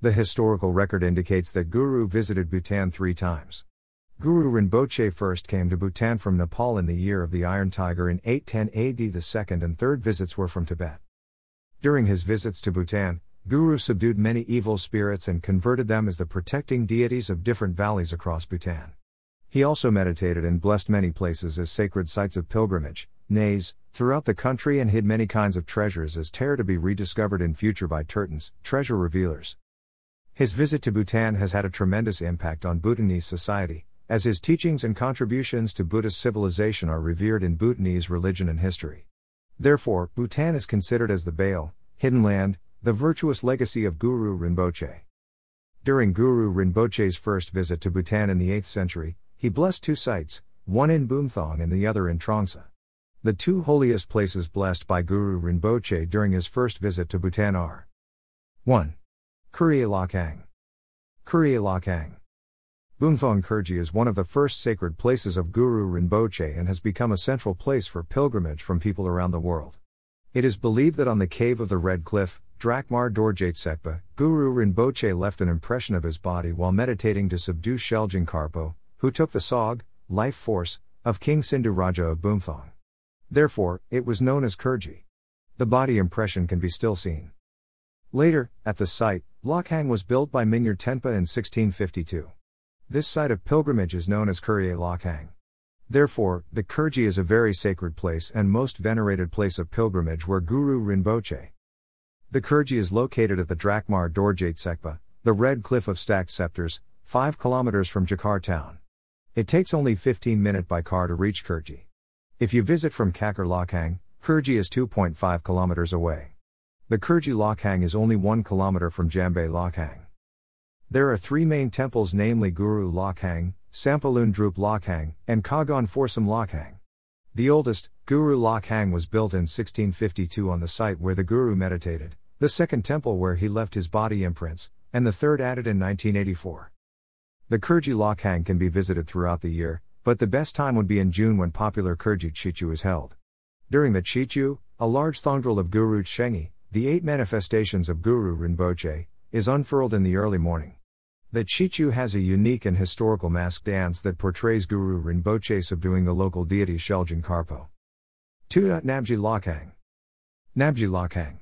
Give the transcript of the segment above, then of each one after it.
The historical record indicates that Guru visited Bhutan three times. Guru Rinpoche first came to Bhutan from Nepal in the year of the Iron Tiger in 810 AD. The second and third visits were from Tibet. During his visits to Bhutan, Guru subdued many evil spirits and converted them as the protecting deities of different valleys across Bhutan. He also meditated and blessed many places as sacred sites of pilgrimage, nays, throughout the country and hid many kinds of treasures as tear to be rediscovered in future by Tertons, treasure revealers. His visit to Bhutan has had a tremendous impact on Bhutanese society, as his teachings and contributions to Buddhist civilization are revered in Bhutanese religion and history. Therefore, Bhutan is considered as the Beyul, hidden land, the virtuous legacy of Guru Rinpoche. During Guru Rinpoche's first visit to Bhutan in the 8th century, he blessed two sites, one in Bumthang and the other in Trongsa. The two holiest places blessed by Guru Rinpoche during his first visit to Bhutan are 1. Kurji Lakhang. Bumthang Kurji is one of the first sacred places of Guru Rinpoche and has become a central place for pilgrimage from people around the world. It is believed that on the cave of the Red Cliff, Drakmar Dorjait Sekpa, Guru Rinpoche left an impression of his body while meditating to subdue Sheljing Karpo, who took the Sog, life force, of King Sindhu Raja of Bumthang. Therefore, it was known as Kurji. The body impression can be still seen. Later, at the site, Lakhang was built by Mingyur Tenpa in 1652. This site of pilgrimage is known as Kurji Lakhang. Therefore, the Kurji is a very sacred place and most venerated place of pilgrimage where Guru Rinpoche. The Kurji is located at the Drakmar Dorjait Sekpa, the red cliff of stacked scepters, 5 kilometers from Jakar town. It takes only 15 minutes by car to reach Kurji. If you visit from Kakar Lakhang, Kurji is 2.5 kilometers away. The Kurji Lakhang is only 1 kilometer from Jambe Lakhang. There are three main temples namely Guru Lakhang, Sampalun Drup Lakhang, and Kagon Forsam Lakhang. The oldest, Guru Lakhang was built in 1652 on the site where the Guru meditated, the second temple where he left his body imprints, and the third added in 1984. The Kurji Lakhang can be visited throughout the year, but the best time would be in June when popular Kurji Tshechu is held. During the Tshechu, a large thongdrel of Guru Tshengye, the eight manifestations of Guru Rinpoche, is unfurled in the early morning. The Tshechu has a unique and historical mask dance that portrays Guru Rinpoche subduing the local deity Sheljin Karpo. 2. Nabji Lakhang Nabji Lakhang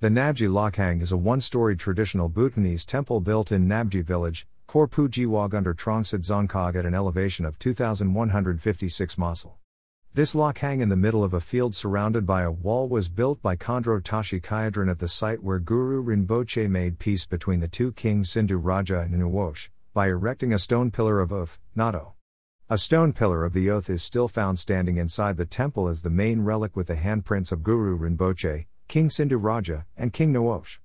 The Nabji Lakhang is a one story traditional Bhutanese temple built in Nabji village, Korpu Gewog under Trongsa Dzongkhag at an elevation of 2,156 mosel. This lakhang in the middle of a field surrounded by a wall was built by Khandro Tashi Kyadran at the site where Guru Rinpoche made peace between the two kings Sindhu Raja and Nuwosh, by erecting a stone pillar of oath, Nato. A stone pillar of the oath is still found standing inside the temple as the main relic with the handprints of Guru Rinpoche, King Sindhu Raja, and King Nuwosh.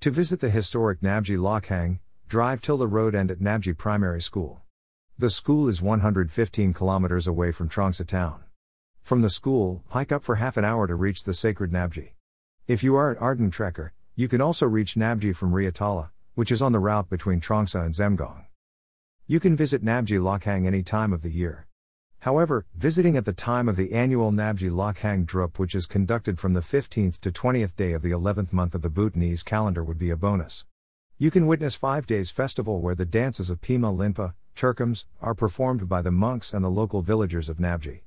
To visit the historic Nabji Lakhang, drive till the road end at Nabji Primary School. The school is 115 kilometers away from Trongsa town. From the school, hike up for half an hour to reach the sacred Nabji. If you are an ardent trekker, you can also reach Nabji from Riatala, which is on the route between Trongsa and Zhemgang. You can visit Nabji Lakhang any time of the year. However, visiting at the time of the annual Nabji Lakhang Drup, which is conducted from the 15th to 20th day of the 11th month of the Bhutanese calendar, would be a bonus. You can witness five days festival where the dances of Pema Lingpa, Turkums, are performed by the monks and the local villagers of Nabji.